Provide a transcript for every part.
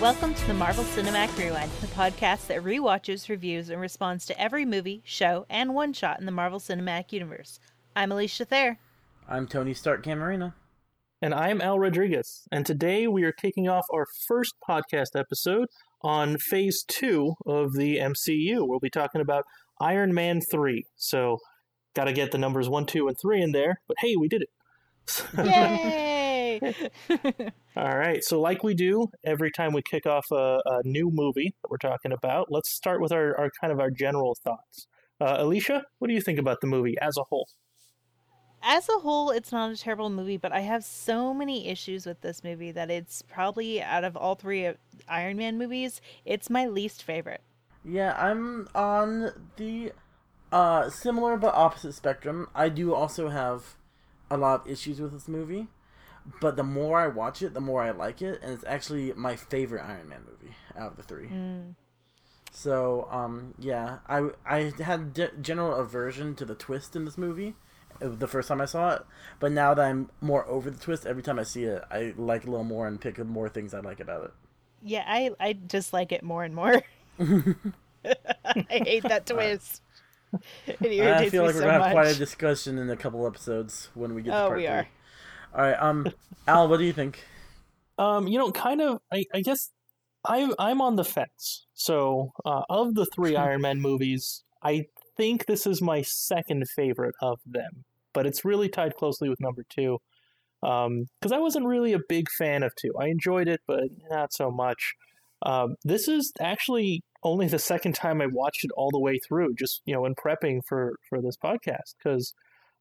welcome to the Marvel Cinematic Rewind, the podcast that rewatches, reviews, and responds to every movie, show, and one shot in the Marvel Cinematic Universe. I'm Alicia Thayer. I'm Tony Stark Camarina. And I'm Al Rodriguez. And today we are kicking off our first podcast episode on phase two of the MCU. We'll be talking about Iron Man 3. So, got to get the numbers one, two, and three in there. But hey, we did it. Yay! All right. So, like we do every time we kick off a, a new movie that we're talking about, let's start with our, our kind of our general thoughts. Uh, Alicia, what do you think about the movie as a whole? As a whole, it's not a terrible movie, but I have so many issues with this movie that it's probably out of all three Iron Man movies, it's my least favorite. Yeah, I'm on the uh, similar but opposite spectrum. I do also have a lot of issues with this movie, but the more I watch it, the more I like it, and it's actually my favorite Iron Man movie out of the three. Mm. So, um, yeah, I I had d- general aversion to the twist in this movie uh, the first time I saw it, but now that I'm more over the twist, every time I see it, I like it a little more and pick up more things I like about it. Yeah, I, I just like it more and more. I hate that twist. It irritates I feel like we're so gonna much. have quite a discussion in a couple episodes when we get to Oh, part we three. are. All right, um, Al, what do you think? Um, you know, kind of. I, I guess I I'm on the fence. So, uh, of the three Iron Man movies, I think this is my second favorite of them, but it's really tied closely with number two. Because I wasn't really a big fan of two. I enjoyed it, but not so much. Um, this is actually only the second time I watched it all the way through, just you know, in prepping for for this podcast. Because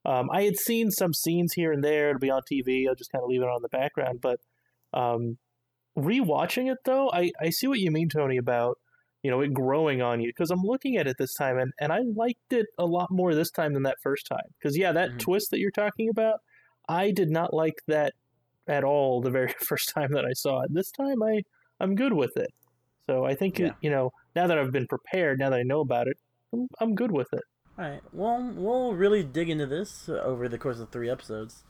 um, I had seen some scenes here and there to be on TV. I'll just kind of leave it on the background, but um, rewatching it though, I, I see what you mean, Tony, about you know it growing on you because I'm looking at it this time and, and I liked it a lot more this time than that first time. Because yeah, that Mhm. twist that you're talking about, I did not like that at all the very first time that I saw it. This time I I'm good with it. So I think Yeah. it, you know now that I've been prepared, now that I know about it, I'm, I'm good with it. All right, well, we'll really dig into this over the course of three episodes.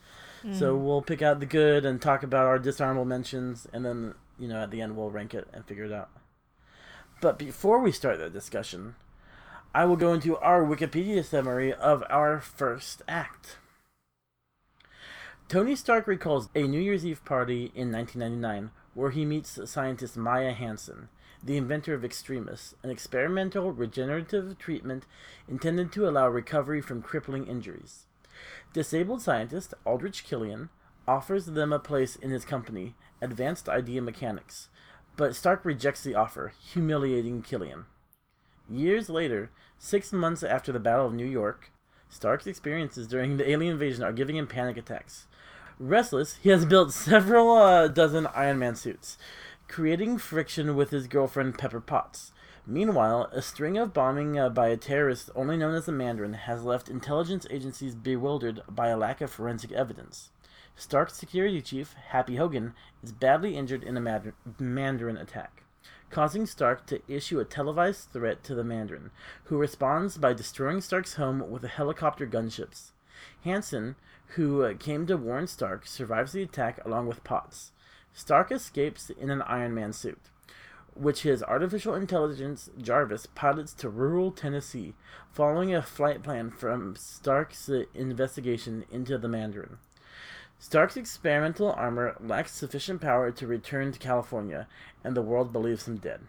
So Mm. we'll pick out the good and talk about our dishonorable mentions, and then you know at the end we'll rank it and figure it out. But before we start the discussion, I will go into our Wikipedia summary of our first act. Tony Stark recalls a New Year's Eve party in 1999 where he meets scientist Maya Hansen, the inventor of Extremis, an experimental regenerative treatment intended to allow recovery from crippling injuries. Disabled scientist Aldrich Killian offers them a place in his company, Advanced Idea Mechanics, but Stark rejects the offer, humiliating Killian. Years later, six months after the Battle of New York, Stark's experiences during the alien invasion are giving him panic attacks. Restless, he has built several uh, dozen Iron Man suits, creating friction with his girlfriend Pepper Potts. Meanwhile, a string of bombing uh, by a terrorist only known as the Mandarin has left intelligence agencies bewildered by a lack of forensic evidence. Stark's security chief, Happy Hogan, is badly injured in a Mad- Mandarin attack, causing Stark to issue a televised threat to the Mandarin, who responds by destroying Stark's home with helicopter gunships. Hansen, who uh, came to warn Stark, survives the attack along with Potts. Stark escapes in an Iron Man suit, which his artificial intelligence Jarvis pilots to rural Tennessee, following a flight plan from Stark's investigation into the Mandarin. Stark's experimental armor lacks sufficient power to return to California, and the world believes him dead.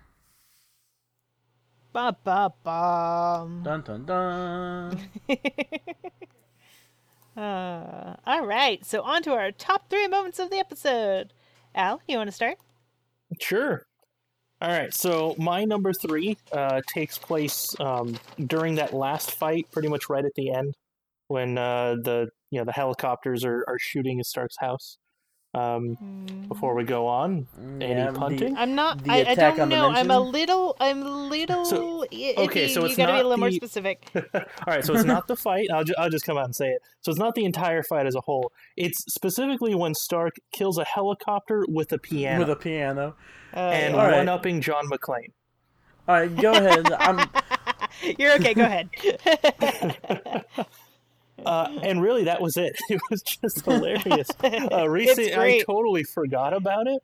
Ba ba ba. Dun dun dun. Uh, all right, so on to our top three moments of the episode. Al, you want to start? Sure. All right, so my number three uh, takes place um, during that last fight, pretty much right at the end, when uh, the you know the helicopters are, are shooting at Stark's house. Um, before we go on, any Yeah, the- punting? I'm not. The I, I don't know. I'm a little. I'm a little. So- i- okay, so it's you gotta be a not little more specific. All right, so it's not the fight. I'll, ju- I'll just come out and say it. So it's not the entire fight as a whole. It's specifically when Stark kills a helicopter with a piano With a piano. Uh, and All right. one upping John McClane. All right, go ahead. I'm, You're okay. Go ahead. Uh, and really, that was it. It was just hilarious. Uh, recent, I totally forgot about it.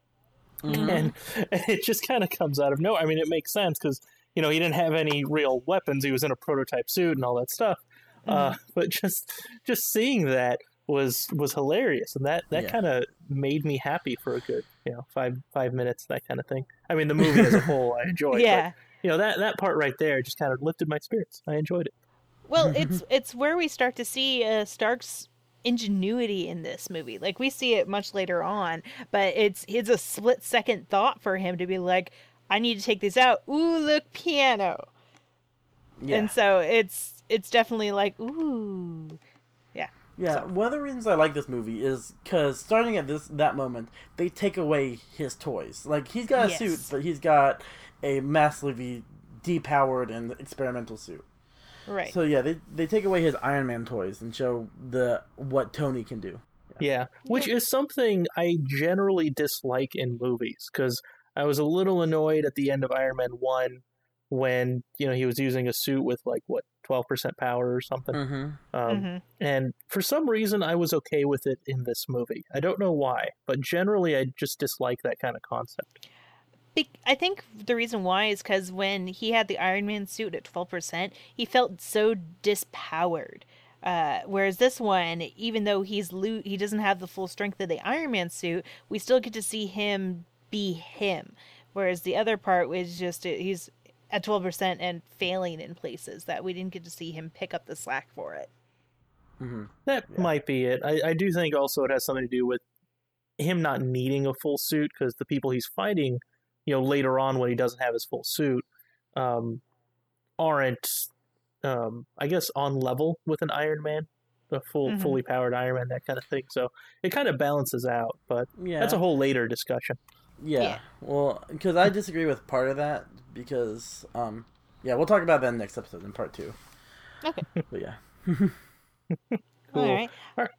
Mhm. and, and it just kind of comes out of nowhere. I mean, it makes sense because you know he didn't have any real weapons; he was in a prototype suit and all that stuff. Uh, but just just seeing that was was hilarious, and that that Yeah. kind of made me happy for a good you know five five minutes, that kind of thing. I mean, the movie as a whole, I enjoyed. yeah. But, you know that that part right there just kind of lifted my spirits. I enjoyed it. Well, it's it's where we start to see uh, Stark's ingenuity in this movie. Like we see it much later on, but it's it's a split second thought for him to be like, "I need to take these out." Ooh, look, piano. Yeah. And so it's it's definitely like, ooh, Yeah, one of the reasons I like this movie is because starting at this that moment, they take away his toys. Like he's got a suit, but he's got a massively depowered and experimental suit. Right. So yeah, they they take away his Iron Man toys and show the what Tony can do. Yeah, which is something I generally dislike in movies because I was a little annoyed at the end of Iron Man One when you know he was using a suit with like what twelve percent power or something. Mm-hmm. Um, Mhm. And for some reason, I was okay with it in this movie. I don't know why, but generally, I just dislike that kind of concept. Be- I think the reason why is because when he had the Iron Man suit at 12%, he felt so dispowered. Uh, whereas this one, even though he's lo- he doesn't have the full strength of the Iron Man suit, we still get to see him be him. Whereas the other part was just uh, he's at 12% and failing in places that we didn't get to see him pick up the slack for it. Mm-hmm. That Yeah. might be it. I, I do think also it has something to do with him not needing a full suit because the people he's fighting, you know, later on when he doesn't have his full suit, um, aren't, um, I guess, on level with an Iron Man, the full, Mhm. fully powered Iron Man, that kind of thing. So it kind of balances out, but Yeah, that's a whole later discussion. yeah. Yeah. Well, because I disagree with part of that because um yeah we'll talk about that in next episode in part two. Okay. But yeah. Cool. All right. Alright.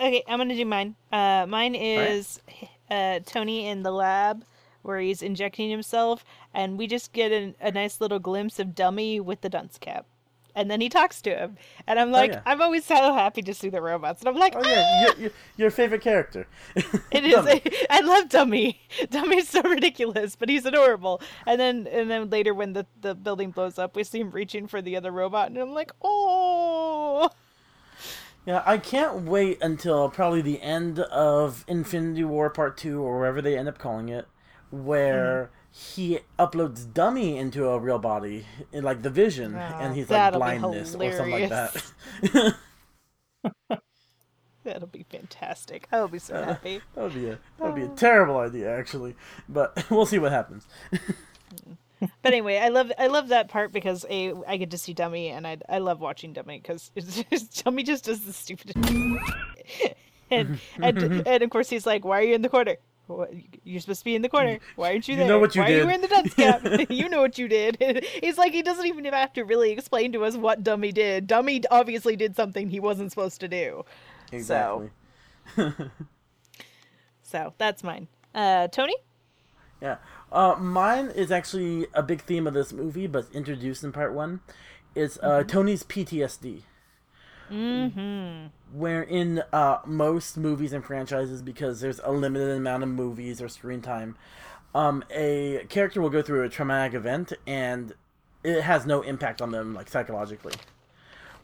Okay, I'm gonna do mine. Uh, mine is uh, Tony in the lab where he's injecting himself, and we just get a, a nice little glimpse of Dummy with the dunce cap. And then he talks to him, and I'm like, yeah. I'm always so happy to see the robots, and I'm like, Oh yeah, your, your, your favorite character. It is. Dummy. I love Dummy. Dummy's so ridiculous, but he's adorable. And then, and then later, when the the building blows up, we see him reaching for the other robot, and I'm like, oh. Yeah, I can't wait until probably the end of Infinity War Part 2 or wherever they end up calling it, where he uploads Dummy into a real body, in, like the Vision, Ah, and he's like blindness or something like that. That'll be fantastic. I'll be so Uh, happy. that would be a that would be a terrible idea actually, but we'll see what happens. But anyway, I love I love that part because a I get to see Dummy, and I I love watching Dummy because Dummy just does the stupidest. and and and of course he's like, "Why are you in the corner? What, you're supposed to be in the corner. Why aren't you You there? know what you Why are you did." wearing the dunce cap? you know what you did." he's like, he doesn't even have to really explain to us what Dummy did. Dummy obviously did something he wasn't supposed to do. Exactly. So that's mine. Uh, Tony. Yeah. Uh, mine is actually a big theme of this movie, but introduced in part one. It's uh, Tony's PTSD. Mm-hmm. Where in uh, most movies and franchises, because there's a limited amount of movies or screen time, um, a character will go through a traumatic event and it has no impact on them, like psychologically.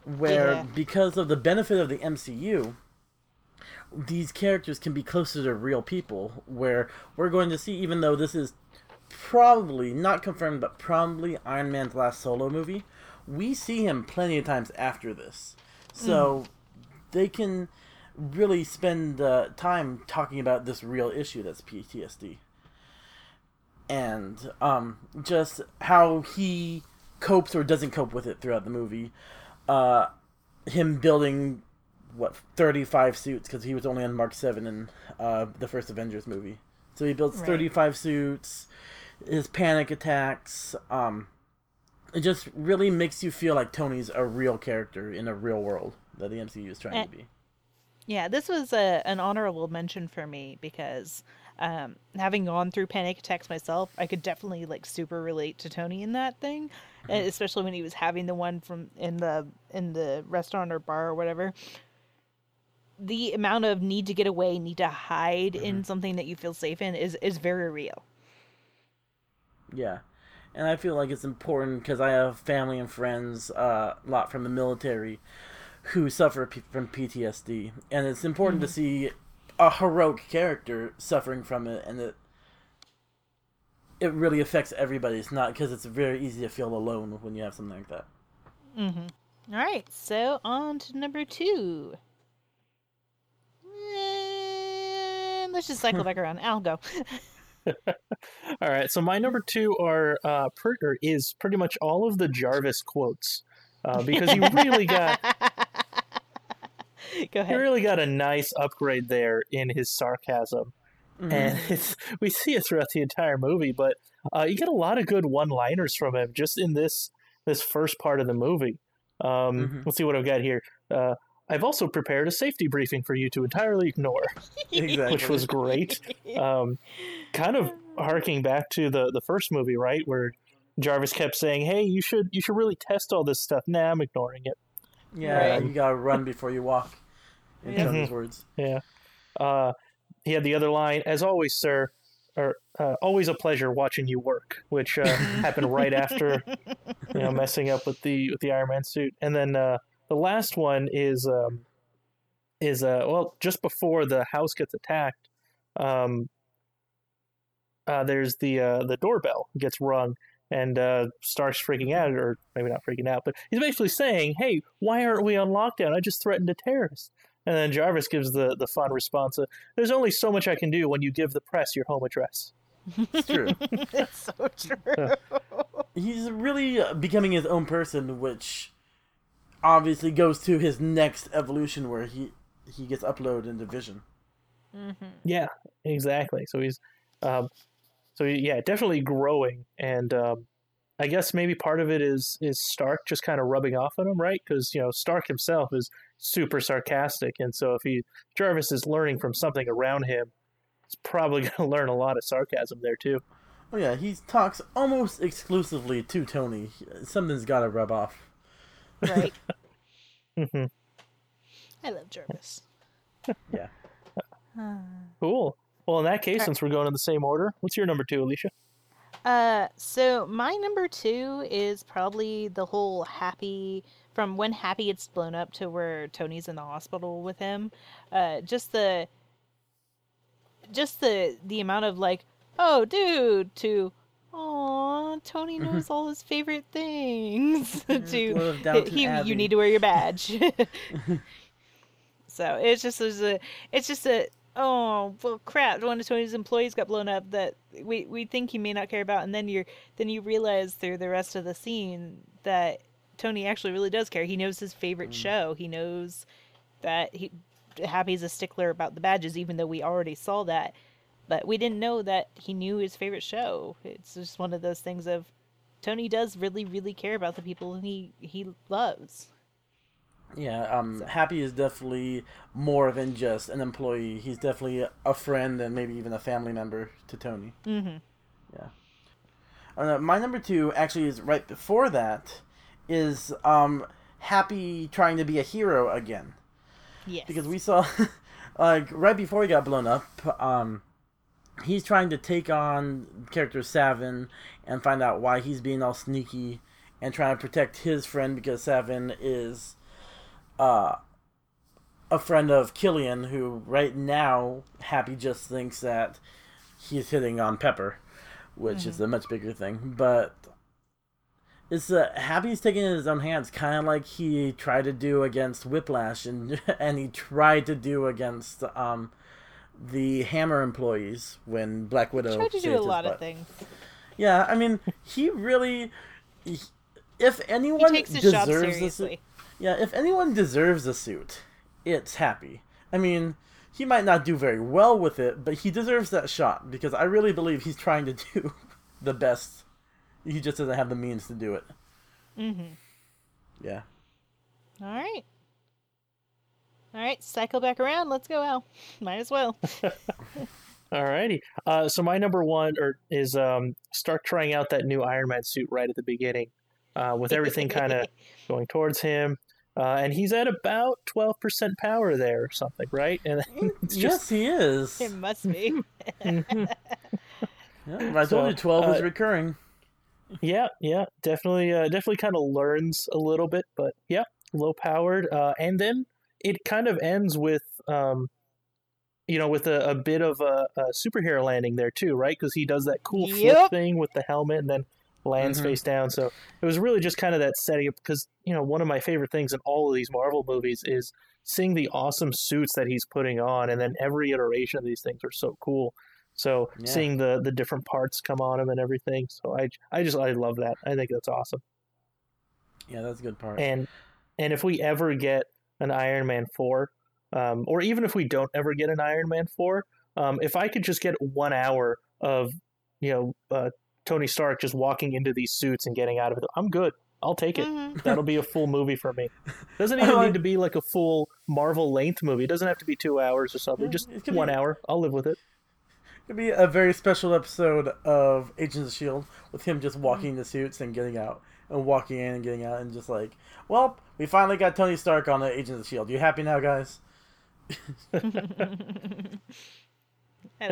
Where Yeah. because of the benefit of the MCU, these characters can be closer to real people. Where we're going to see, even though this is probably not confirmed, but probably Iron Man's last solo movie, we see him plenty of times after this. So they can really spend uh, time talking about this real issue that's PTSD. And um, just how he copes or doesn't cope with it throughout the movie. Uh, him building, what, 35 suits, because he was only on Mark 7 in uh, the first Avengers movie. So he builds Right. 35 suits, his panic attacks. Um, it just really makes you feel like Tony's a real character in a real world that the MCU is trying Eh, to be. Yeah, this was a, an honorable mention for me because um, having gone through panic attacks myself, I could definitely like super relate to Tony in that thing, Mm-hmm. e- especially when he was having the one from in the in the restaurant or bar or whatever. the amount of need to get away, need to hide Mm-hmm. in something that you feel safe in is is very real. Yeah. And I feel like it's important because I have family and friends, uh, a lot from the military, who suffer P- from PTSD. And it's important to see a heroic character suffering from it, and it it really affects everybody. It's not because it's very easy to feel alone when you have something like that. Mm-hmm. All right, so on to number two. Eh, let's just cycle back around. I'll go. All right, so my number two are uh, per- is pretty much all of the Jarvis quotes uh, because he really got go he really got a nice upgrade there in his sarcasm, and it's we see it throughout the entire movie. But uh, you get a lot of good one-liners from him just in this this first part of the movie. Um, Mhm. Let's see what I've got here. Uh, I've also prepared a safety briefing for you to entirely ignore, exactly. which was great. Um, kind of harking back to the the first movie, right, where Jarvis kept saying, "Hey, you should you should really test all this stuff." Nah, I'm ignoring it. yeah, Right. you gotta run before you walk. In Yeah. Tony's words. Yeah. Uh, he had the other line, as always, sir, or uh, always a pleasure watching you work, which uh, happened right after you know messing up with the with the Iron Man suit. And then uh, the last one is um, is uh, well just before the house gets attacked. Um, uh, there's the uh, the doorbell gets rung. And uh, Stark's freaking out, or maybe not freaking out, but he's basically saying, "Hey, why aren't we on lockdown? I just threatened a terrorist." And then Jarvis gives the the fun response: of, "There's only so much I can do when you give the press your home address." It's true. it's so true. he's really uh, becoming his own person, which obviously goes to his next evolution where he he gets uploaded into Vision. Yeah, exactly. So he's, um, so yeah, definitely growing, and um, I guess maybe part of it is is Stark just kind of rubbing off on him, right? Because you know Stark himself is super sarcastic, and so if he Jarvis is learning from something around him, he's probably going to learn a lot of sarcasm there too. Oh yeah, he talks almost exclusively to Tony. Something's got to rub off. Right. Mhm. I love Jarvis. Yeah. Cool. Well, in that case, Alright. since we're going in the same order, what's your number two, Alicia? Uh, so my number two is probably the whole happy from when Happy gets blown up to where Tony's in the hospital with him. Uh, just the, just the the amount of like, oh, dude, to, oh, Tony mm-hmm. knows all his favorite things. to he, Abbey. you need to wear your badge. so it's just there's a, it's just a. Oh well, crap! One of Tony's employees got blown up that we we think he may not care about, and then you're then you realize through the rest of the scene that Tony actually really does care. He knows his favorite mm. show. He knows that he Happy's a stickler about the badges, even though we already saw that. But we didn't know that he knew his favorite show. It's just one of those things of Tony does really, really care about the people he he loves. Yeah, um, Happy is definitely more than just an employee. He's definitely a friend and maybe even a family member to Tony. Mm-hmm. Yeah. Uh, my number two actually is right before that, is um, Happy trying to be a hero again. Yes. because we saw like right before he got blown up um he's trying to take on character Savin and find out why he's being all sneaky and trying to protect his friend because Savin is uh a friend of Killian who right now Happy just thinks that he's hitting on Pepper which is a much bigger thing. But it's uh, Happy's taking it in his own hands, kind of like he tried to do against Whiplash, and and he tried to do against um, the Hammer employees when Black Widow. tried to do a lot of things. Yeah, I mean, he really, he- if anyone takes his job deserves a suit, yeah, if anyone deserves a suit, it's Happy. I mean, he might not do very well with it, but he deserves that shot because I really believe he's trying to do the best. He just doesn't have the means to do it. Mm-hmm. Yeah. All right. All right, cycle back around. Let's go, Al. Might as well. Alrighty. Uh, so my number one or is um, Stark trying out that new Iron Man suit right at the beginning, uh, with everything kind of going towards him. uh, and he's at about twelve percent power there or something, right? And it's yes, just he is. It must be. Mhm. Yeah, I told So, you twelve is uh, recurring. yeah, yeah, definitely, uh, definitely kind of learns a little bit, but yeah, low powered, uh, and then it kind of ends with. Um, you know, with a, a bit of a, a superhero landing there too, right? Because he does that cool flip thing with the helmet and then lands Mhm. face down. So it was really just kind of that setting up. Because you know, one of my favorite things in all of these Marvel movies is seeing the awesome suits that he's putting on, and then every iteration of these things are so cool. So Yeah. seeing the the different parts come on him and everything. So I I just I love that. I think that's awesome. Yeah, that's a good part. And and if we ever get an Iron Man four, um, or even if we don't ever get an Iron Man four, um, if I could just get one hour of you know uh, Tony Stark just walking into these suits and getting out of it, I'm good. I'll take it. Mhm. That'll be a full movie for me. Doesn't even need to be like a full Marvel length movie. It doesn't have to be two hours or something. Just one be- hour. I'll live with it. It'd be a very special episode of Agents of Shield with him just walking the suits and getting out, and walking in and getting out, and just like, well, we finally got Tony Stark on the Agents of the Shield. You happy now, guys? That'd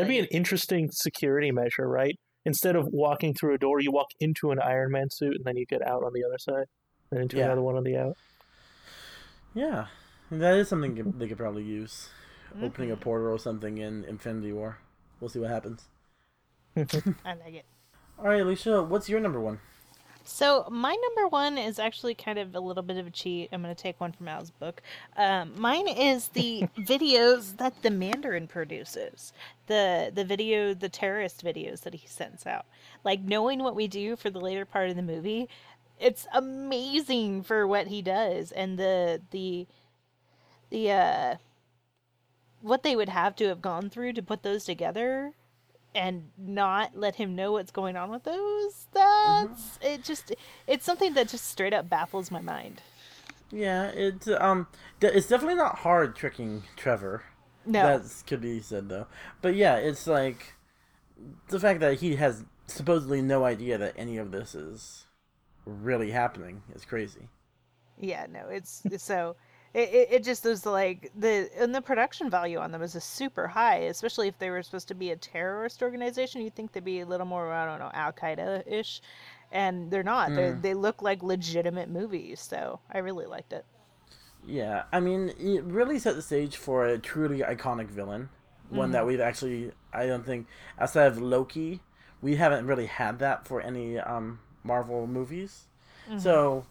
be like an interesting security measure, right? Instead of walking through a door, you walk into an Iron Man suit and then you get out on the other side, and into Yeah. another one on the out. Yeah, that is something they could- probably use. it. Opening a portal or something in Infinity War. We'll see what happens. I like it. All right, Alicia, what's your number one? So my number one is actually kind of a little bit of a cheat. I'm going to take one from Al's book. Um, mine is the videos that the Mandarin produces. The the video, the terrorist videos that he sends out. Like knowing what we do for the later part of the movie, it's amazing for what he does and the the the uh what they would have to have gone through to put those together and not let him know what's going on with those that's it just it's something that just straight up baffles my mind Yeah, it's um, it's definitely not hard tricking Trevor. no That could be said though. But yeah, it's like the fact that he has supposedly no idea that any of this is really happening is crazy. yeah no it's so it, it, it just was like the and the production value on them is a super high especially if they were supposed to be a terrorist organization you'd think they'd be a little more i don't know al-qaeda-ish and they're not they Mm. they look like legitimate movies so i really liked it Yeah, I mean, it really set the stage for a truly iconic villain, one that we've actually, I don't think, outside of Loki, we haven't really had that for any um, Marvel movies. So,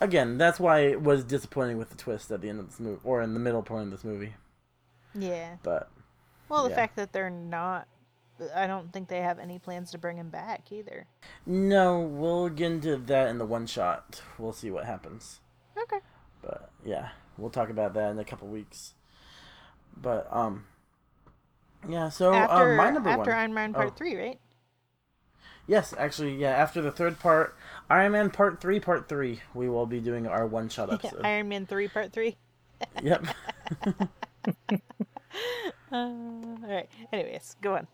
again, that's why it was disappointing with the twist at the end of this movie, or in the middle point of this movie. yeah But well the Yeah. fact that they're not i don't think they have any plans to bring him back either no, we'll get into that in the one shot. We'll see what happens. okay But yeah, we'll talk about that in a couple weeks. But um, yeah. So after uh, my number after one. Iron Man Part Oh. Three, right? Yes, actually, yeah. After the third part, Iron Man Part Three, Part Three, we will be doing our one shot episode. Iron Man Three Part Three. yep. Uh, all right. Anyways, go on.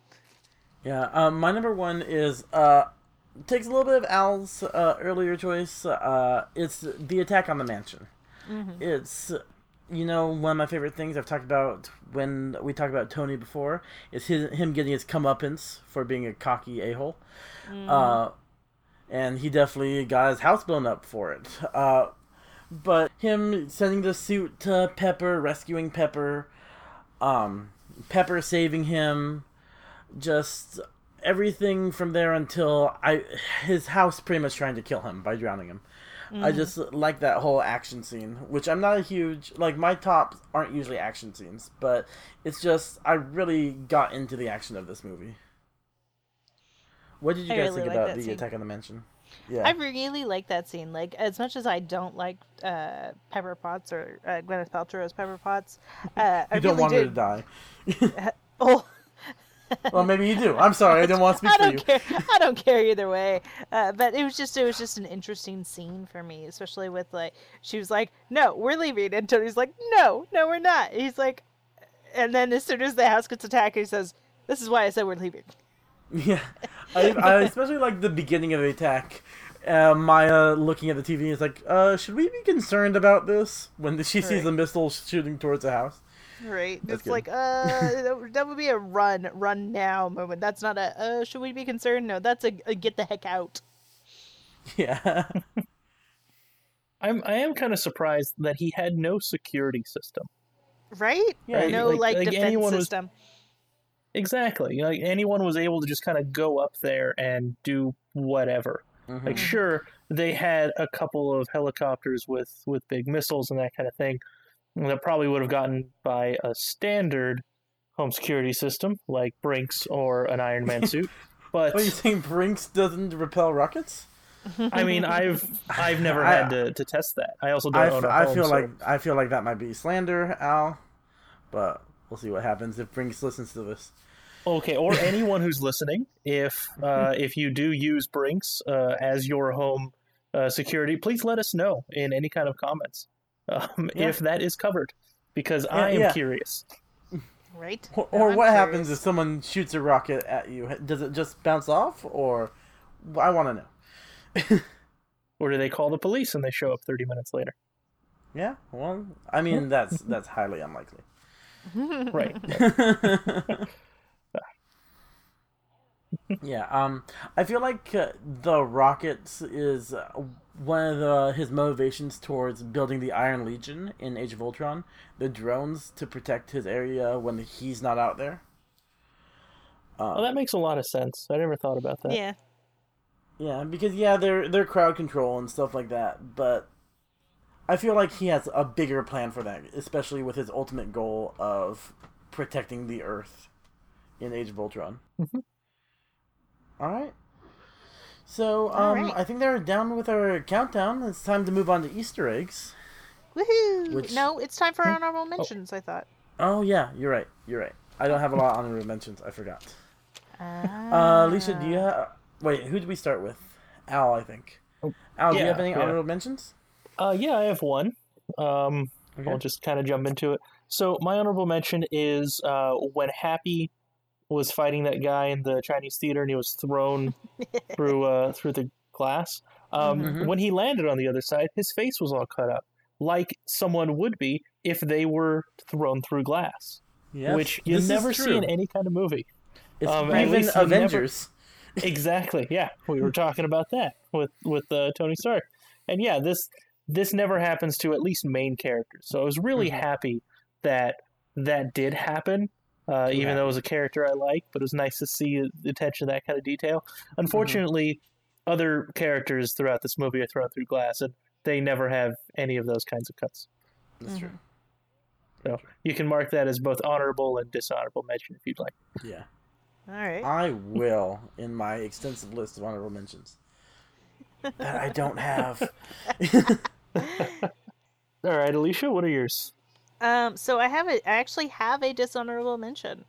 Yeah. Um, my number one is uh, takes a little bit of Al's uh, earlier choice. Uh, it's the attack on the mansion. It's you know one of my favorite things I've talked about when we talked about Tony before is his, him getting his comeuppance for being a cocky a hole. Uh, and he definitely got his house blown up for it. Uh, but him sending the suit to Pepper, rescuing Pepper, um, Pepper saving him, just everything from there until I his house pretty much trying to kill him by drowning him. I just like that whole action scene, which I'm not a huge like my tops aren't usually action scenes, but it's just I really got into the action of this movie. What did you I guys really think like about the scene. attack on the mansion? Yeah. I really like that scene. Like as much as I don't like uh, Pepper Potts or uh, Gwyneth Paltrow as Pepper Potts, uh, I don't really want her to die. Oh, well, maybe you do. I'm sorry, I didn't want to speak I don't you. care. I don't care either way. Uh, but it was just it was just an interesting scene for me, especially with like she was like, "No, we're leaving," and Tony's like, "No, no, we're not." He's like, and then as soon as the house gets attacked, he says, "This is why I said we're leaving." Yeah, I, I especially like the beginning of the attack. uh, Maya looking at the TV is like, uh, should we be concerned about this when she sees the missile shooting towards the house? Right. That's it's good. like, uh, that would- be a run, run now moment. That's not a, uh, should we be concerned? No, that's a, a get the heck out. Yeah. I'm I am kind of surprised that he had no security system. Right? Yeah, no, like- like, like defense anyone was- system. Exactly. Like anyone was able to just kind of go up there and do whatever. Mhm. Like sure, they had a couple of helicopters with with big missiles and that kind of thing that probably would have gotten by a standard home security system like Brinks or an Iron Man suit. But What are you saying? Brinks doesn't repel rockets? I mean, I've I've never I- had to, to test that. I also don't I, own a I home, feel so- like I feel like that might be slander, Al. But we'll see what happens if Brinks listens to this. Okay, or anyone who's listening, if uh, if you do use Brinks uh, as your home uh, security, please let us know in any kind of comments um, Yeah. if that is covered, because Yeah, I am yeah. curious. Right? Or, or I'm what happens if someone shoots a rocket at you? Does it just bounce off, or I want to know. Or do they call the police and they show up thirty minutes later? Yeah, well, I mean that's that's highly unlikely. Right. Yeah, um, I feel like uh, the rockets is uh, one of the, his motivations towards building the Iron Legion in Age of Ultron. The drones to protect his area when he's not out there. Um, Oh, that makes a lot of sense. I never thought about that. Yeah. Yeah, because yeah, they're they're crowd control and stuff like that, but I feel like he has a bigger plan for that, especially with his ultimate goal of protecting the Earth in Age of Ultron. Mhm. All right. So, um, right. I think they're down with our countdown. It's time to move on to Easter eggs. Woohoo! Which- No, it's time for honorable mentions, I thought. Oh yeah, you're right. You're right. I don't have a lot of honorable mentions. I forgot. Ah. Uh, Alicia, do you have? Wait, who did we start with? Al, I think. Oh, Al, do you have any yeah. honorable mentions? Uh, yeah, I have one. Um, Okay. I'll just kind of jump into it. So my honorable mention is uh, when Happy was fighting that guy in the Chinese theater and he was thrown through uh, through the glass. Um, Mhm. When he landed on the other side, his face was all cut up, like someone would be if they were thrown through glass, Yes, which you this never see in any kind of movie. It's um, even least you never- Avengers. exactly. Yeah, we were talking about that with with uh, Tony Stark, and yeah, this this never happens to at least main characters. So I was really Mhm. happy that that did happen. Uh, even Yeah. though it was a character I like, but it was nice to see the attention to that kind of detail. Unfortunately, other characters throughout this movie are thrown through glass, and they never have any of those kinds of cuts. That's true. So you can mark that as both honorable and dishonorable mention if you'd like. Yeah, All right. I will in my extensive list of honorable mentions that I don't have. All right, Alicia, what are yours? Um, so I have a, I actually have a dishonorable mention.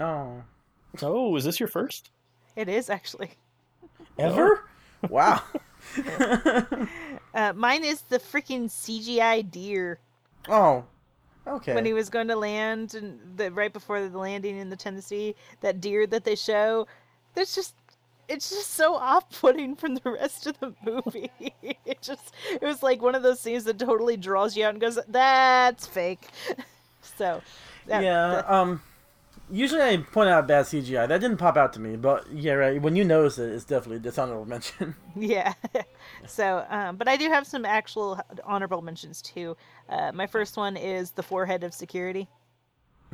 Oh, Oh, is this your first? It is actually. ever? Wow. Uh, mine is the freaking CGI deer oh, okay. when he was going to land and the right before the landing in the Tennessee. That deer that they show, there's just it's just so off-putting from the rest of the movie. it just it was like one of those scenes that totally draws you out and goes, "That's fake." so, that, yeah. that- Um. Usually I point out bad CGI. That didn't pop out to me, but yeah, right. When you notice it, it's definitely a dishonorable mention. Yeah. so, um, but I do have some actual honorable mentions too. Uh, my first one is the forehead of security.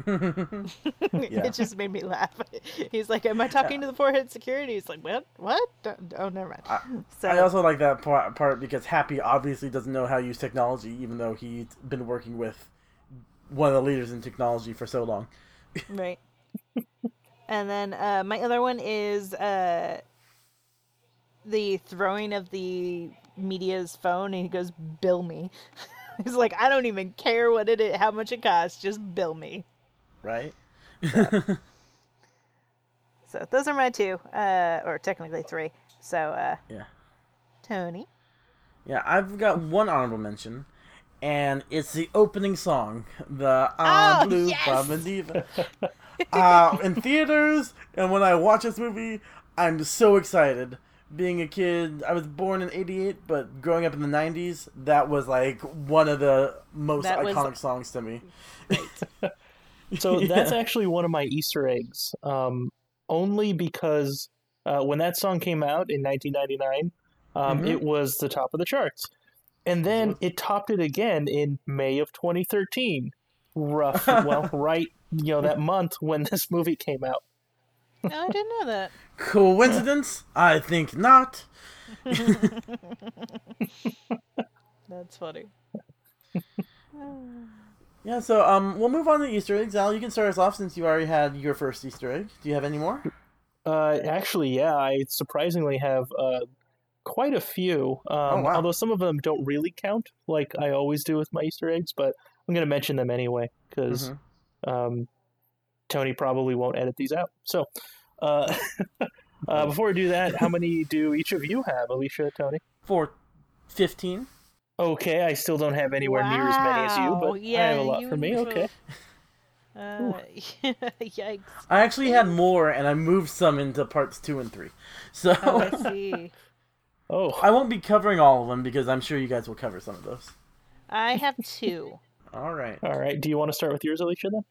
It just made me laugh. He's like, "Am I talking to the forehead security?" He's like, "What? What? Don't- Oh, never mind." I- so, I also like that part, part because Happy obviously doesn't know how to use technology, even though he's been working with one of the leaders in technology for so long. right. and then uh, my other one is uh, the throwing of the media's phone, and he goes, "Bill me." He's like, "I don't even care what it is, how much it costs, just bill me." Right? So those are my two, uh, or technically three. So, uh, Yeah. Tony. Yeah, I've got one honorable mention, and it's the opening song, the I'm Oh, Blue yes! Mama Diva. uh, in theaters, and when I watch this movie, I'm so excited being a kid, I was born in '88, but growing up in the '90s, that was like one of the most That was- iconic songs to me. So Yeah. that's actually one of my Easter eggs. Um, only because uh, when that song came out in 1999, um, Mhm. it was the top of the charts, and then it topped it again in May of 2013. Rough, well, right, you know that month when this movie came out. No, I didn't know that. Coincidence? I think not. That's funny. Yeah, so um, we'll move on to Easter eggs. Al, you can start us off since you already had your first Easter egg. Do you have any more? Uh, actually, yeah, I surprisingly have uh, quite a few. Um, Oh, wow. Although some of them don't really count, like I always do with my Easter eggs, but I'm going to mention them anyway because Mhm. um, Tony probably won't edit these out. So, uh, uh, before we do that, how many do each of you have, Alicia, Tony? For fifteen. Okay, I still don't have anywhere near as many as you, Wow, but I have a lot you for me. Okay. Uh, yikes. I actually had more, and I moved some into parts two and three. So Oh, I see. Oh, I won't be covering all of them because I'm sure you guys will cover some of those. I have two. All right. all right. Do you want to start with yours, Alicia, then?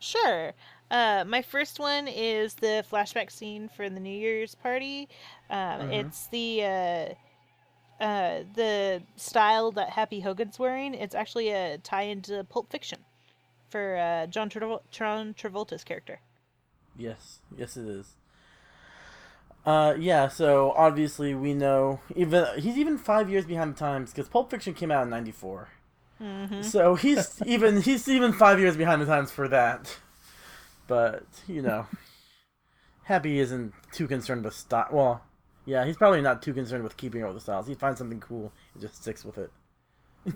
Sure. Uh, my first one is the flashback scene for the New Year's party. Um, Mhm. It's the uh, uh, the style that Happy Hogan's wearing. It's actually a tie into Pulp Fiction for uh, John, Travol- John Travolta's character. Yes, yes, it is. Uh, yeah. So obviously we know even he's even five years behind the times because Pulp Fiction came out in '94. Mm-hmm. So he's even he's even five years behind the times for that. But you know, Happy isn't too concerned with style. Well, yeah, he's probably not too concerned with keeping all the styles. He finds something cool and just sticks with it.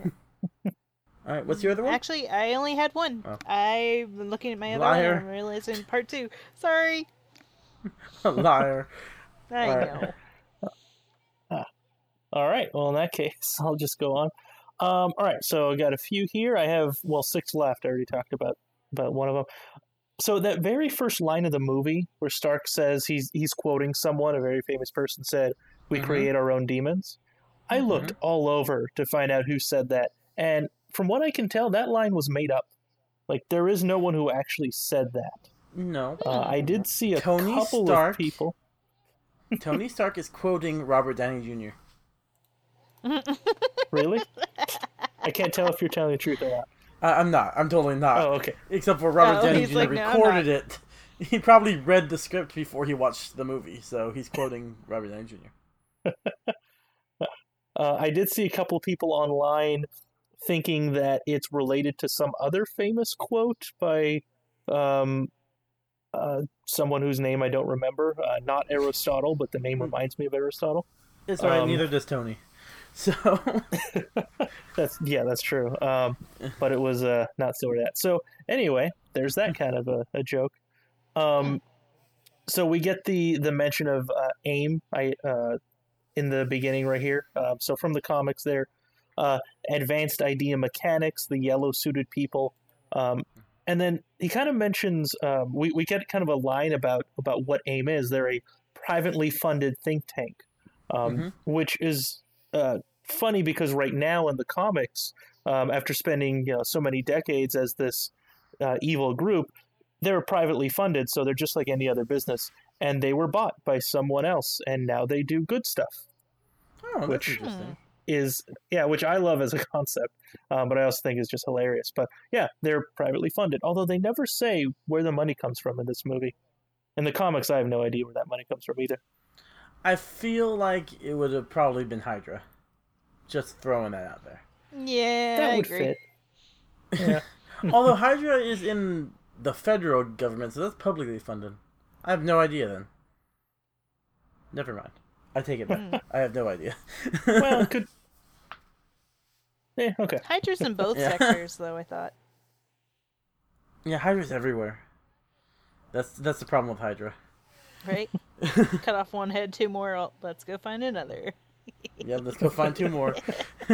all right, what's your other one? Actually, I only had one. Oh. I've been looking at my other Liar. one. and I'm realizing part two. Sorry. A liar. I All right. know. All right. Well, in that case, I'll just go on. Um, all right. So I got a few here. I have well six left. I already talked about about one of them. So that very first line of the movie, where Stark says he's he's quoting someone, a very famous person said, "We Mhm. create our own demons." I Mhm. looked all over to find out who said that, and from what I can tell, that line was made up. Like there is no one who actually said that. No, Uh, I did see a Tony couple Stark. of people. Tony Stark is quoting Robert Downey Jr. Really? I can't tell if you're telling the truth or not. I- I'm not. I'm totally not. Oh, okay. Except for Robert Downey he's Jr. like, "No, recorded it. He probably read the script before he watched the movie, so he's quoting Robert Downey Jr. Uh, I did see a couple of people online thinking that it's related to some other famous quote by um, uh, someone whose name I don't remember. Uh, not Aristotle, but the name reminds me of Aristotle. It's alright. Um, neither does Tony. So That's yeah, that's true. Um, but it was uh, not so that. So anyway, there's that kind of a, a joke. Um, so we get the the mention of uh, AIM. I uh, in the beginning right here. Um, so from the comics, there, uh, advanced idea mechanics, the yellow suited people, um, and then he kind of mentions um, we we get kind of a line about about what AIM is. They're a privately funded think tank, um, Mhm. which is uh, funny because right now in the comics, um, after spending you know, so many decades as this uh, evil group, they're privately funded, so they're just like any other business, and they were bought by someone else, and now they do good stuff. oh, that's Which- interesting. Is yeah, which I love as a concept, um, but I also think is just hilarious. But yeah, they're privately funded, although they never say where the money comes from in this movie. In the comics, I have no idea where that money comes from either. I feel like it would have probably been Hydra. Just throwing that out there. Yeah, that I would agree. fit. Yeah. Although Hydra is in the federal government, so that's publicly funded. I have no idea then. Never mind. I take it back. Hmm. I have no idea. well, could. Yeah. Okay. Hydra's in both Yeah. sectors, though. I thought. yeah, Hydra's everywhere. That's that's the problem with Hydra. Right? Cut off one head, two more. Oh, let's go find another. Yeah, let's go find two more.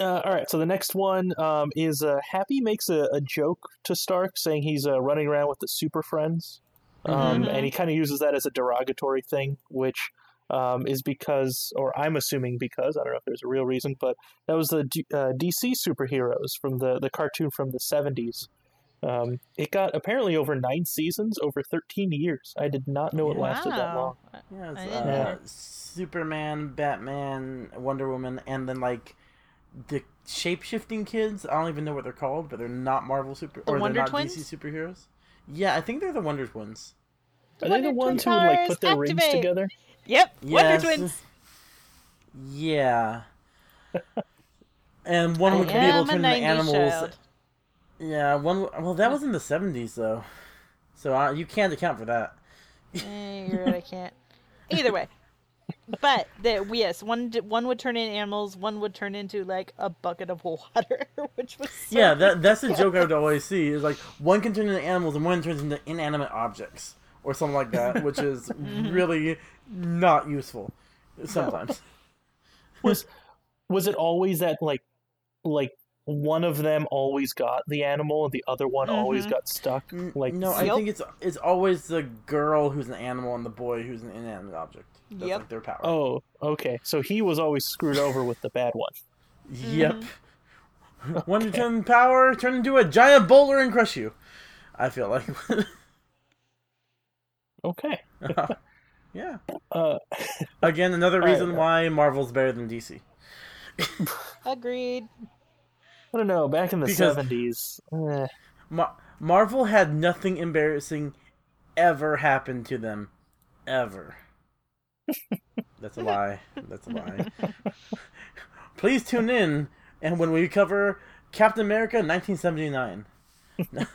Uh, all right, so the next one um, is uh, Happy makes a, a joke to Stark saying he's uh, running around with the Super Friends. um, Mhm. and he kind of uses that as a derogatory thing, which um, is because, or I'm assuming because, I don't know if there's a real reason, but that was the D- uh, DC superheroes from the the cartoon from the 70s. Um, it got apparently over nine seasons, over 13 years. I did not know it lasted that long. Yeah, uh. Superman, Batman, Wonder Woman, and then like the shape shifting kids. I don't even know what they're called, but they're not Marvel super The or Wonder they're not Twins? DC superheroes. Yeah, I think they're the Wonder Twins. Are they the ones Twin who would like put their rings together? Yep, Wonder Yes. Twins. Yeah. and one I would be able to turn into animals. child. Yeah, one. Well, that was in the seventies though, so uh, you can't account for that. Eh, you're right, I can't. Either way. But the, yes, one one would turn into animals, one would turn into like a bucket of water, which was so Yeah, that that's the joke I would always see is like one can turn into animals and one turns into inanimate objects or something like that, which is really not useful sometimes. Was was it always that like like one of them always got the animal and the other one always Mhm. got stuck? Like no, I Yep. think it's it's always the girl who's an animal and the boy who's an inanimate object. That's Yep. like their power. Oh, okay. So he was always screwed over with the bad one. Yep. One to turn power, turn into a giant boulder and crush you. I feel like. Okay. yeah. Uh, Again, another All right. reason why Marvel's better than DC. agreed. I don't know. Back in the seventies, eh, Ma- Marvel had nothing embarrassing ever happen to them. Ever. That's a lie. That's a lie. Please tune in and when we cover Captain America 1979. what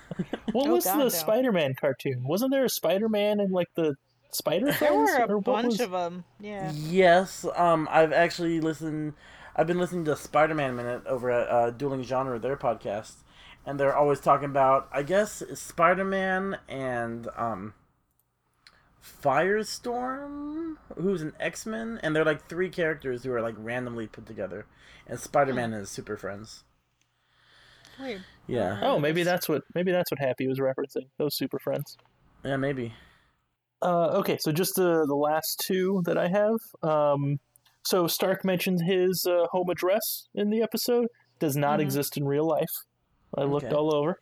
Oh, was God, the no. Spider-Man cartoon? Wasn't there a Spider-Man and like the Spider There Friends? were a bunch was- of them. Yeah. Yes, um, I've actually listened. I've been listening to Spider Man Minute over at uh, Dueling Genre, their podcast, and they're always talking about, I guess, Spider Man and um, Firestorm, who's an X Men, and they're like three characters who are like randomly put together, and Spider Man is super friends. Weird. Yeah, Oh, maybe that's what maybe that's what Happy was referencing. Those super friends. yeah, maybe. Uh, okay, so just the the last two that I have. Um, so Stark mentioned his uh, home address in the episode. Does not Mhm. exist in real life. I looked all over.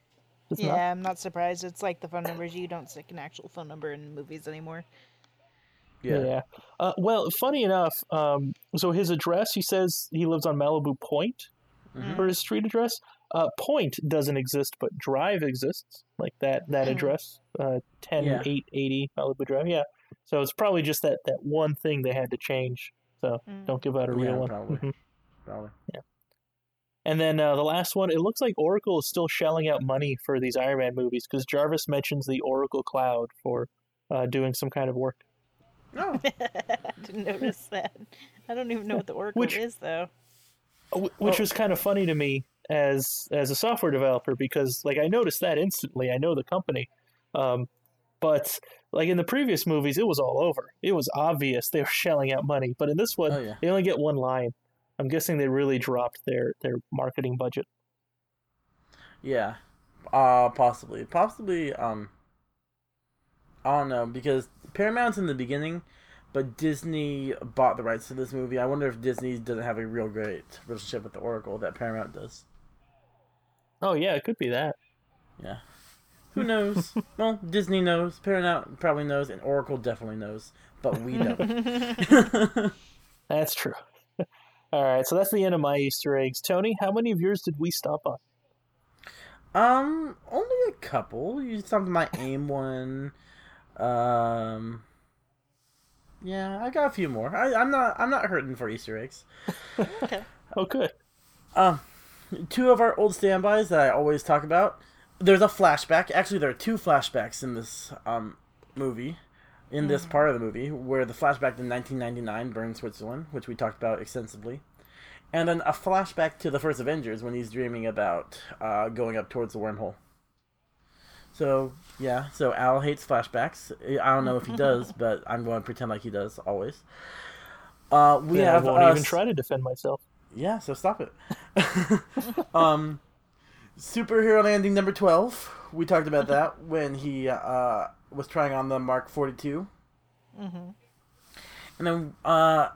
Does Yeah, not. I'm not surprised. It's like the phone numbers. You don't stick an actual phone number in movies anymore. Yeah. Uh, well, funny enough, um, so his address, he says he lives on Malibu Point Mhm. for his street address. Uh, Point doesn't exist, but Drive exists, like that that Hmm. address, uh, ten Yeah. eight eighty Malibu Drive. Yeah, so it's probably just that that one thing they had to change. So Mm. don't give out a real Yeah, one. probably. Mhm. Probably. And then uh, the last one, it looks like Oracle is still shelling out money for these Iron Man movies because Jarvis mentions the Oracle Cloud for uh, doing some kind of work. No. I didn't notice that. I don't even know what the Oracle Which- is, though. Which Oh. was kind of funny to me as as a software developer because like I noticed that instantly. I know the company, um, but like in the previous movies, it was all over. It was obvious they were shelling out money, but in this one, Oh yeah. they only get one line. I'm guessing they really dropped their their marketing budget. Yeah, uh, possibly, possibly. Um, I don't know because Paramount's in the beginning, but Disney bought the rights to this movie. I wonder if Disney doesn't have a real great relationship with the Oracle that Paramount does. Oh yeah, it could be that. Yeah, who knows? well, Disney knows, Paramount probably knows, and Oracle definitely knows, but we don't. That's true. All right, so that's the end of my Easter eggs. Tony, how many of yours did we stop on? um, only a couple. You stopped my AIM one. Um. Yeah, I got a few more. I, I'm not. I'm not hurting for Easter eggs. Okay. Oh, good. Um, two of our old standbys that I always talk about. There's a flashback. Actually, there are two flashbacks in this um movie, in this part of the movie, where the flashback to 1999, Bern, Switzerland, which we talked about extensively, and then a flashback to the first Avengers when he's dreaming about uh, going up towards the wormhole. So yeah, so Al hates flashbacks. I don't know if he does, but I'm going to pretend like he does always. Uh, we Yeah, have I won't uh, even try to defend myself. yeah, so stop it. um, Superhero landing number twelve. We talked about that when he uh, was trying on the Mark Forty Two. Mm-hmm. And then uh,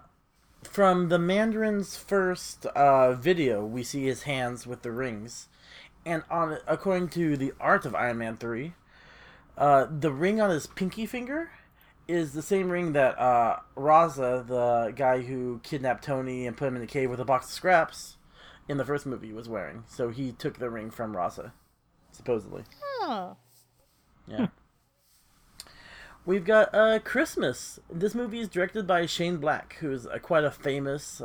from the Mandarin's first uh, video, we see his hands with the rings. And on according to the art of Iron Man 3, uh, the ring on his pinky finger is the same ring that uh, Raza, the guy who kidnapped Tony and put him in the cave with a box of scraps in the first movie, was wearing. So he took the ring from Raza, supposedly. Oh. Yeah. We've got uh, Christmas. This movie is directed by Shane Black, who is a, quite a famous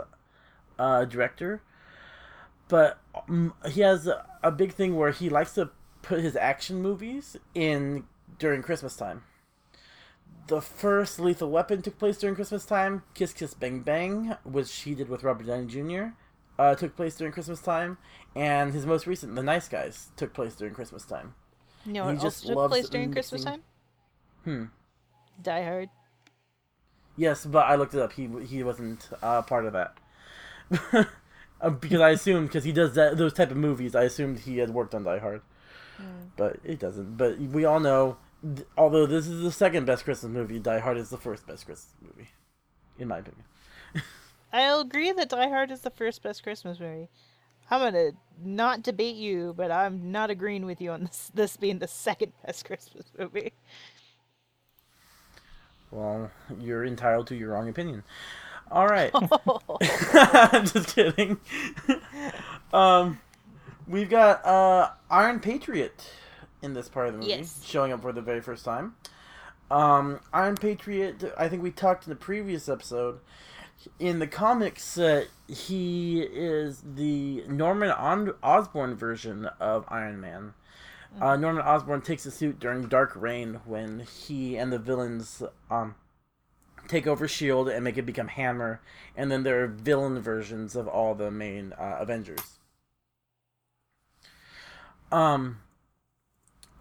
uh, director. But um, he has a, a big thing where he likes to put his action movies in during Christmas time. The first Lethal Weapon took place during Christmas time. Kiss Kiss Bang Bang, which he did with Robert Downey Jr., uh, took place during Christmas time. And his most recent, The Nice Guys, took place during Christmas time. You know He what just also took place during Christmas time? Hmm. Die Hard. Yes, but I looked it up. He he wasn't uh, part of that Uh, because I assumed because he does that those type of movies. I assumed he had worked on Die Hard, but it doesn't. But we all know, th- although this is the second best Christmas movie, Die Hard is the first best Christmas movie, in my opinion. I'll agree that Die Hard is the first best Christmas movie. I'm gonna not debate you, but I'm not agreeing with you on this this being the second best Christmas movie. Well, you're entitled to your wrong opinion. All right. Oh. Just kidding. um, we've got uh, Iron Patriot in this part of the movie, Yes. showing up for the very first time. Um, Iron Patriot, I think we talked in the previous episode. In the comics, uh, he is the Norman Osborn version of Iron Man. Uh, Norman Osborn takes the suit during Dark Reign when he and the villains um, take over Shield and make it become Hammer, and then there are villain versions of all the main uh, Avengers. Um,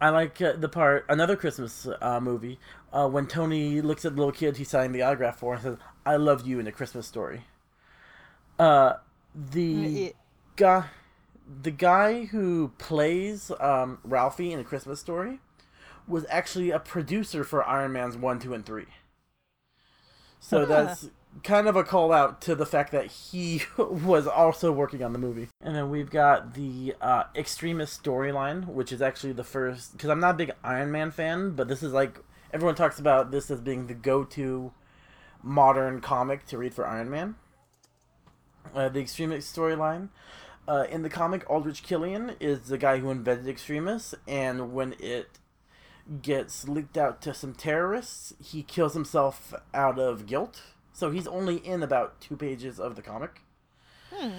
I like uh, the part another Christmas uh, movie uh, when Tony looks at the little kid he's signing the autograph for and says, "I love you" in a Christmas story. Uh, the guy, the guy who plays um, Ralphie in a Christmas story, was actually a producer for Iron Man's one, two, and three. So that's kind of a call out to the fact that he was also working on the movie. And then we've got the uh, Extremis storyline, which is actually the first. Because I'm not a big Iron Man fan, but this is like everyone talks about this as being the go-to modern comic to read for Iron Man. Uh, the Extremis storyline. Uh, in the comic, Aldrich Killian is the guy who invented Extremis, and when it gets leaked out to some terrorists, he kills himself out of guilt. So he's only in about two pages of the comic. Hmm.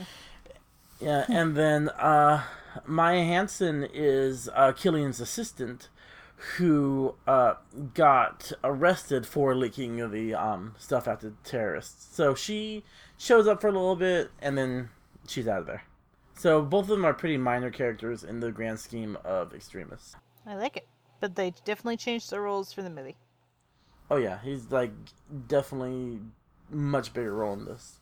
Yeah, and then uh, Maya Hansen is uh, Killian's assistant, who uh, got arrested for leaking the um, stuff out to terrorists. So she shows up for a little bit, and then she's out of there. So both of them are pretty minor characters in the grand scheme of extremists. I like it, but they definitely changed the roles for the movie. Oh yeah, he's like definitely much bigger role in this.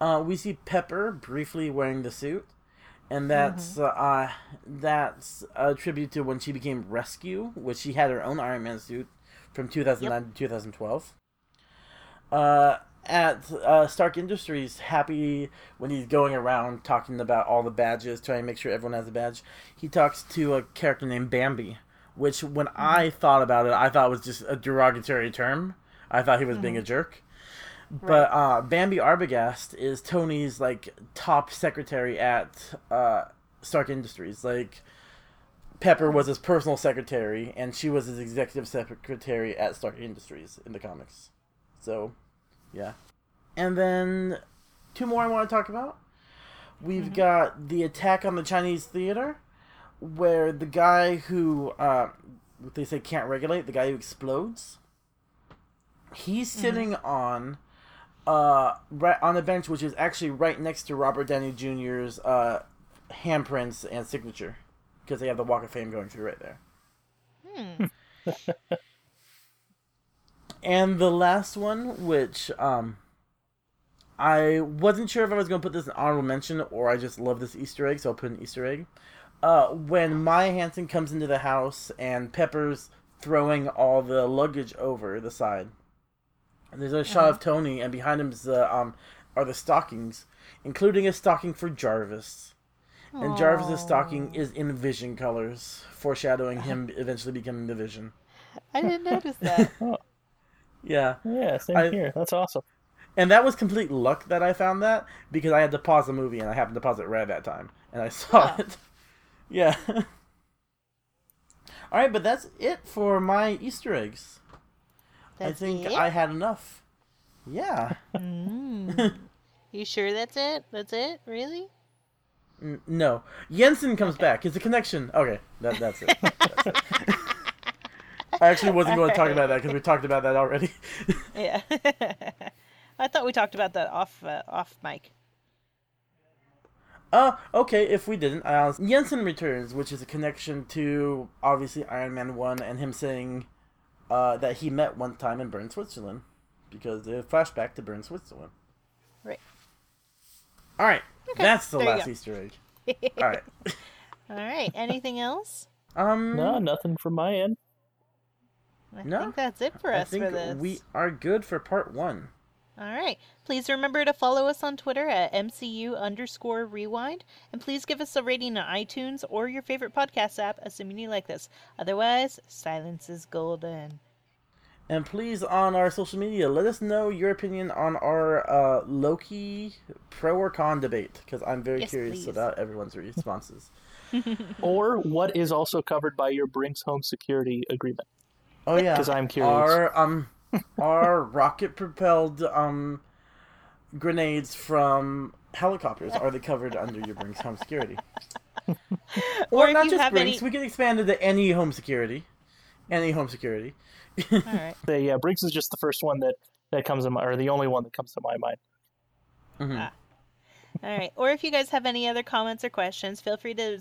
Uh, we see Pepper briefly wearing the suit, and that's uh, that's a tribute to when she became Rescue, which she had her own Iron Man suit from 2009 to 2012. Uh, at uh, Stark Industries, Happy when he's going around talking about all the badges, trying to make sure everyone has a badge, he talks to a character named Bambi, which when I thought about it, I thought was just a derogatory term. I thought he was being a jerk. But uh, Bambi Arbogast is Tony's like top secretary at uh, Stark Industries. Like Pepper was his personal secretary, and she was his executive secretary at Stark Industries in the comics. So, yeah. And then two more I want to talk about. We've got the attack on the Chinese theater, where the guy who uh, they say can't regulate, the guy who explodes, he's sitting on uh right on the bench which is actually right next to Robert Downey Jr.'s uh handprints and signature because they have the Walk of Fame going through right there. Hmm. And the last one, which um I wasn't sure if I was going to put this in honorable mention or I just love this Easter egg, so I'll put an Easter egg. Uh, when Maya Hansen comes into the house and Pepper's throwing all the luggage over the side, and there's a shot Uh-huh. of Tony, and behind him is the, um, are the stockings, including a stocking for Jarvis. And Jarvis's stocking is in Vision colors, foreshadowing him eventually becoming the Vision. I didn't notice that. Yeah. Yeah, same I- here. That's awesome. And that was complete luck that I found that because I had to pause the movie and I happened to pause it right at that time and I saw Oh. it. Yeah. All right, but that's it for my Easter eggs. That's I think it? I had enough. Yeah. Mm. you sure that's it? That's it? Really? N- no, Jensen comes back. It's a connection. Okay, that, that's it. That's it. I actually wasn't going to talk about that because we talked about that already. Yeah. I thought we talked about that off uh, off mic. Uh, okay, if we didn't, uh, Jensen returns, which is a connection to obviously Iron Man 1 and him saying uh, that he met one time in Bern, Switzerland. Because they flashback to Bern, Switzerland. Right. Alright, that's the there you last go. Easter egg. Alright. All right. Anything else? Um, No, nothing from my end. I No, think that's it for us. I us think for this. we are good for part one. All right. Please remember to follow us on Twitter at MCU underscore rewind. And please give us a rating on iTunes or your favorite podcast app, assuming you like this. Otherwise, silence is golden. And please, on our social media, let us know your opinion on our uh, Loki pro or con debate, because I'm very Yes, curious please. about everyone's responses. Or what is also covered by your Brinks Home Security Agreement. Oh yeah. Because I'm curious. Are um, are rocket propelled um, grenades from helicopters are they covered under your Brinks home security? Or Or if not you just have Brinks, any- we can expand it to any home security, any home security. All right. The, yeah, Brinks is just the first one that, that comes to my, or the only one that comes to my mind. Mhm. All right. Or if you guys have any other comments or questions, feel free to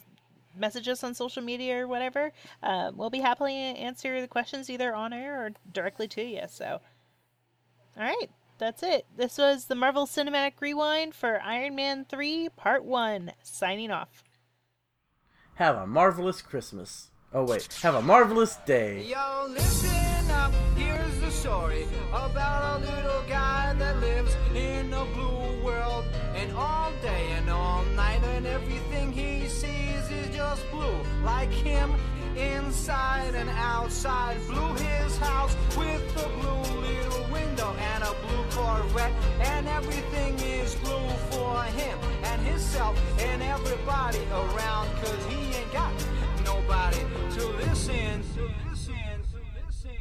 message us on social media or whatever. Uh, we'll be happily answer the questions either on air or directly to you. So, all right. That's it. This was the Marvel Cinematic Rewind for Iron Man 3 Part 1. Signing off. Have a marvelous Christmas. Oh wait, have a marvelous day. Yo, listen up, here's the story about a little guy that lives in a blue world. And all day and all night, and everything blue. Like him, inside and outside. Blew his house with a blue little window and a blue Corvette. And everything is blue for him and himself and everybody around. Cause he ain't got nobody to listen. To listen, to listen, to listen.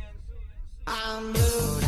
I'm blue.